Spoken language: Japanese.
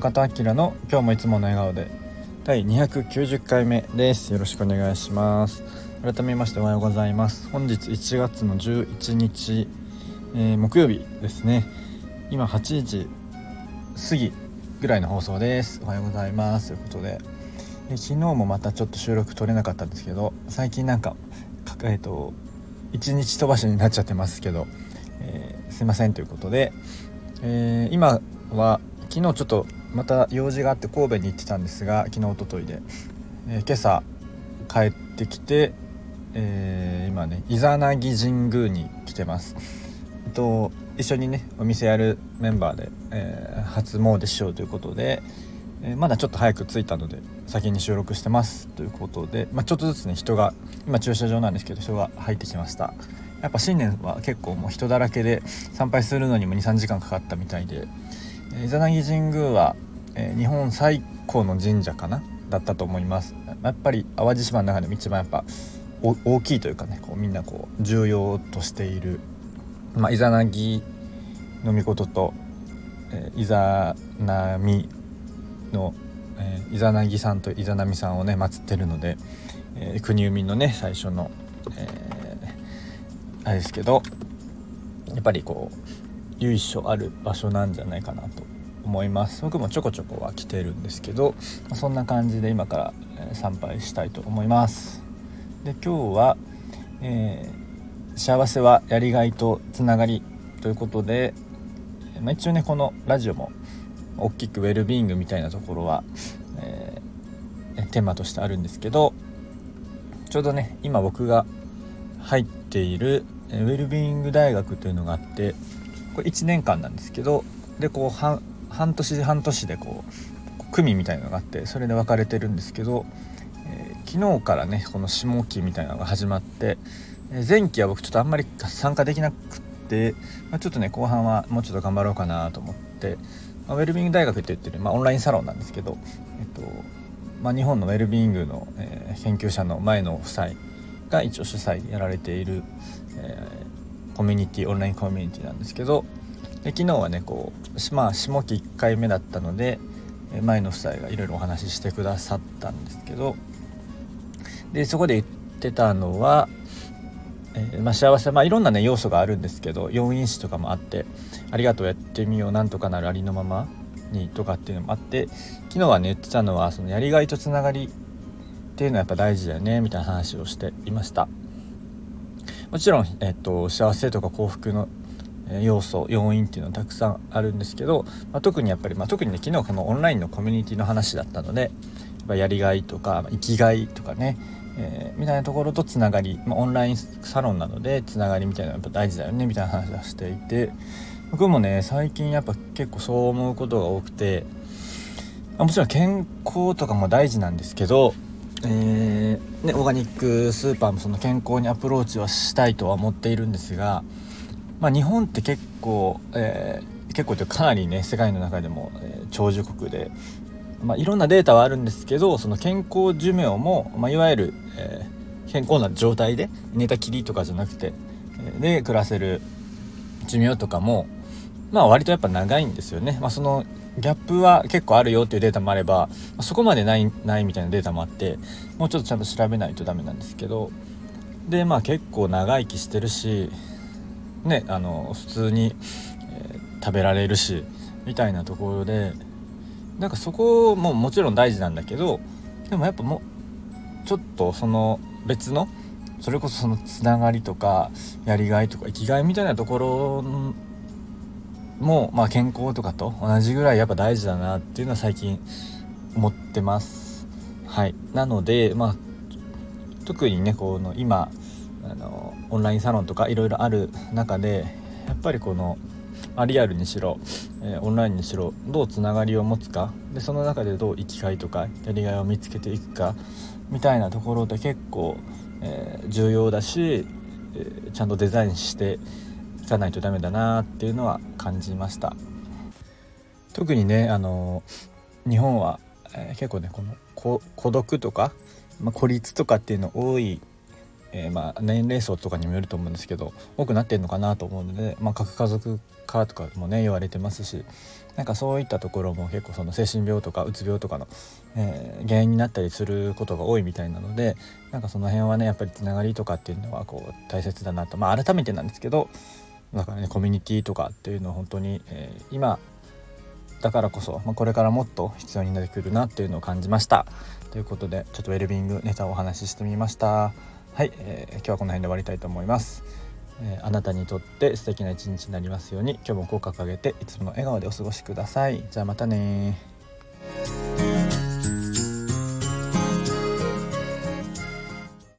中田明の今日もいつもの笑顔で第290回目です。よろしくお願いします。改めましておはようございます。本日1月の11日、えー、木曜日ですね。今8時過ぎぐらいの放送です。おはようございます。ということでで昨日もまたちょっと収録取れなかったんですけど最近なんかえっ、ー、と1日飛ばしになっちゃってますけど、えー、すいませんということで、えー、今は昨日ちょっとまた用事があって神戸に行ってたんですが昨日おとといで、えー、今朝帰ってきて、えー、今ねイザナギ神宮に来てます。えっと一緒にねお店やるメンバーで、えー、初詣しようということで、え、まだちょっと早く着いたので先に収録してますということで、まあ、ちょっとずつね人が今駐車場なんですけど人が入ってきましたやっぱ新年は結構もう人だらけで参拝するのにも23時間かかったみたいでイザナギ神宮は、えー、日本最古の神社かな？だったと思います。やっぱり淡路島の中でも一番やっぱ大きいというかねこうみんなこう重要としている、まあ、イザナギの御事と、えー、イザナミの、えー、イザナギさんとイザナミさんをね祀ってるので、えー、国生みのね最初の、えー、あれですけどやっぱりこう由緒ある場所なんじゃないかなと思います。僕もちょこちょこは来てるんですけどそんな感じで今から参拝したいと思います。で今日は、えー、幸せはやりがいとつながりということで、まあ、一応ねこのラジオも大きくウェルビーイングみたいなところは、えー、テーマとしてあるんですけどちょうどね今僕が入っているウェルビーイング大学というのがあってこれ1年間なんですけどでこう半半年半年でこう組みたいなのがあってそれで分かれてるんですけど、えー、昨日からねこの下期みたいなのが始まって、えー、前期は僕ちょっとあんまり参加できなくって、まあ、ちょっとね後半はもうちょっと頑張ろうかなと思って、まあ、ウェルビング大学って言ってる、まあ、オンラインサロンなんですけど、えっとまあ、日本のウェルビーングの、えー、研究者の前の夫妻が一応主催やられている、えー、コミュニティオンラインコミュニティなんですけどで昨日はねこうまあ下期1回目だったので前の夫妻がいろいろお話ししてくださったんですけどでそこで言ってたのは、えー、まあ、幸せまあいろんなね要素があるんですけど要因子とかもあってありがとうやってみようなんとかなるありのままにとかっていうのもあって昨日はね言ってたのはそのやりがいとつながりっていうのはやっぱ大事だよねみたいな話をしていました。もちろん、えっと、幸せとか幸福の要素要因っていうのはたくさんあるんですけど、まあ、特にやっぱり、まあ、特にね昨日このオンラインのコミュニティの話だったのでややりがいとか生きがいとかね、えー、みたいなところとつながり、まあ、オンラインサロンなのでつながりみたいなのやっぱ大事だよねみたいな話をしていて僕もね最近やっぱ結構そう思うことが多くて、まあ、もちろん健康とかも大事なんですけどえー、ね、オーガニックスーパーもその健康にアプローチはしたいとは思っているんですがまあ、日本って結構、えー、結構というかかなりね世界の中でも、えー、長寿国で、まあ、いろんなデータはあるんですけどその健康寿命も、まあ、いわゆる、えー、健康な状態で寝たきりとかじゃなくて、え、で暮らせる寿命とかもまあ割とやっぱ長いんですよね。まあ、そのギャップは結構あるよっていうデータもあればそこまでないないみたいなデータもあってもうちょっとちゃんと調べないとダメなんですけどでまあ結構長生きしてるしねあの普通に、えー、食べられるしみたいなところでなんかそこももちろん大事なんだけどでもやっぱもうちょっとその別のそれこそそのつながりとかやりがいとか生きがいみたいなところも、まあ、健康とかと同じぐらいやっぱ大事だなっていうのは最近思ってます。はい、なので、まあ、特にねこの今あのオンラインサロンとかいろいろある中でやっぱりこのリアルにしろ、え、オンラインにしろどうつながりを持つかでその中でどう生きがいとかやりがいを見つけていくかみたいなところで結構、えー、重要だし、えー、ちゃんとデザインしていかないとダメだなっていうのは感じました。特にねあの日本は、え結構ねこの孤独とか、まあ、孤立とかっていうの多いえー、まあ、年齢層とかにもよると思うんですけど多くなってるのかなと思うので、まあ、核家族化とかもね言われてますしなんかそういったところも結構その精神病とかうつ病とかの、えー、原因になったりすることが多いみたいなのでなんかその辺はねやっぱりつながりとかっていうのはこう大切だなと。まあ改めてなんですけどだからねコミュニティとかっていうのは本当に、えー、今だからこそ、まあ、これからもっと必要になってくるなっていうのを感じました。ということでちょっとウェルビングネタをお話ししてみました。はい、えー、今日はこの辺で終わりたいと思います、えー、あなたにとって素敵な一日になりますように今日も口角上げていつもの笑顔でお過ごしください。じゃあまたね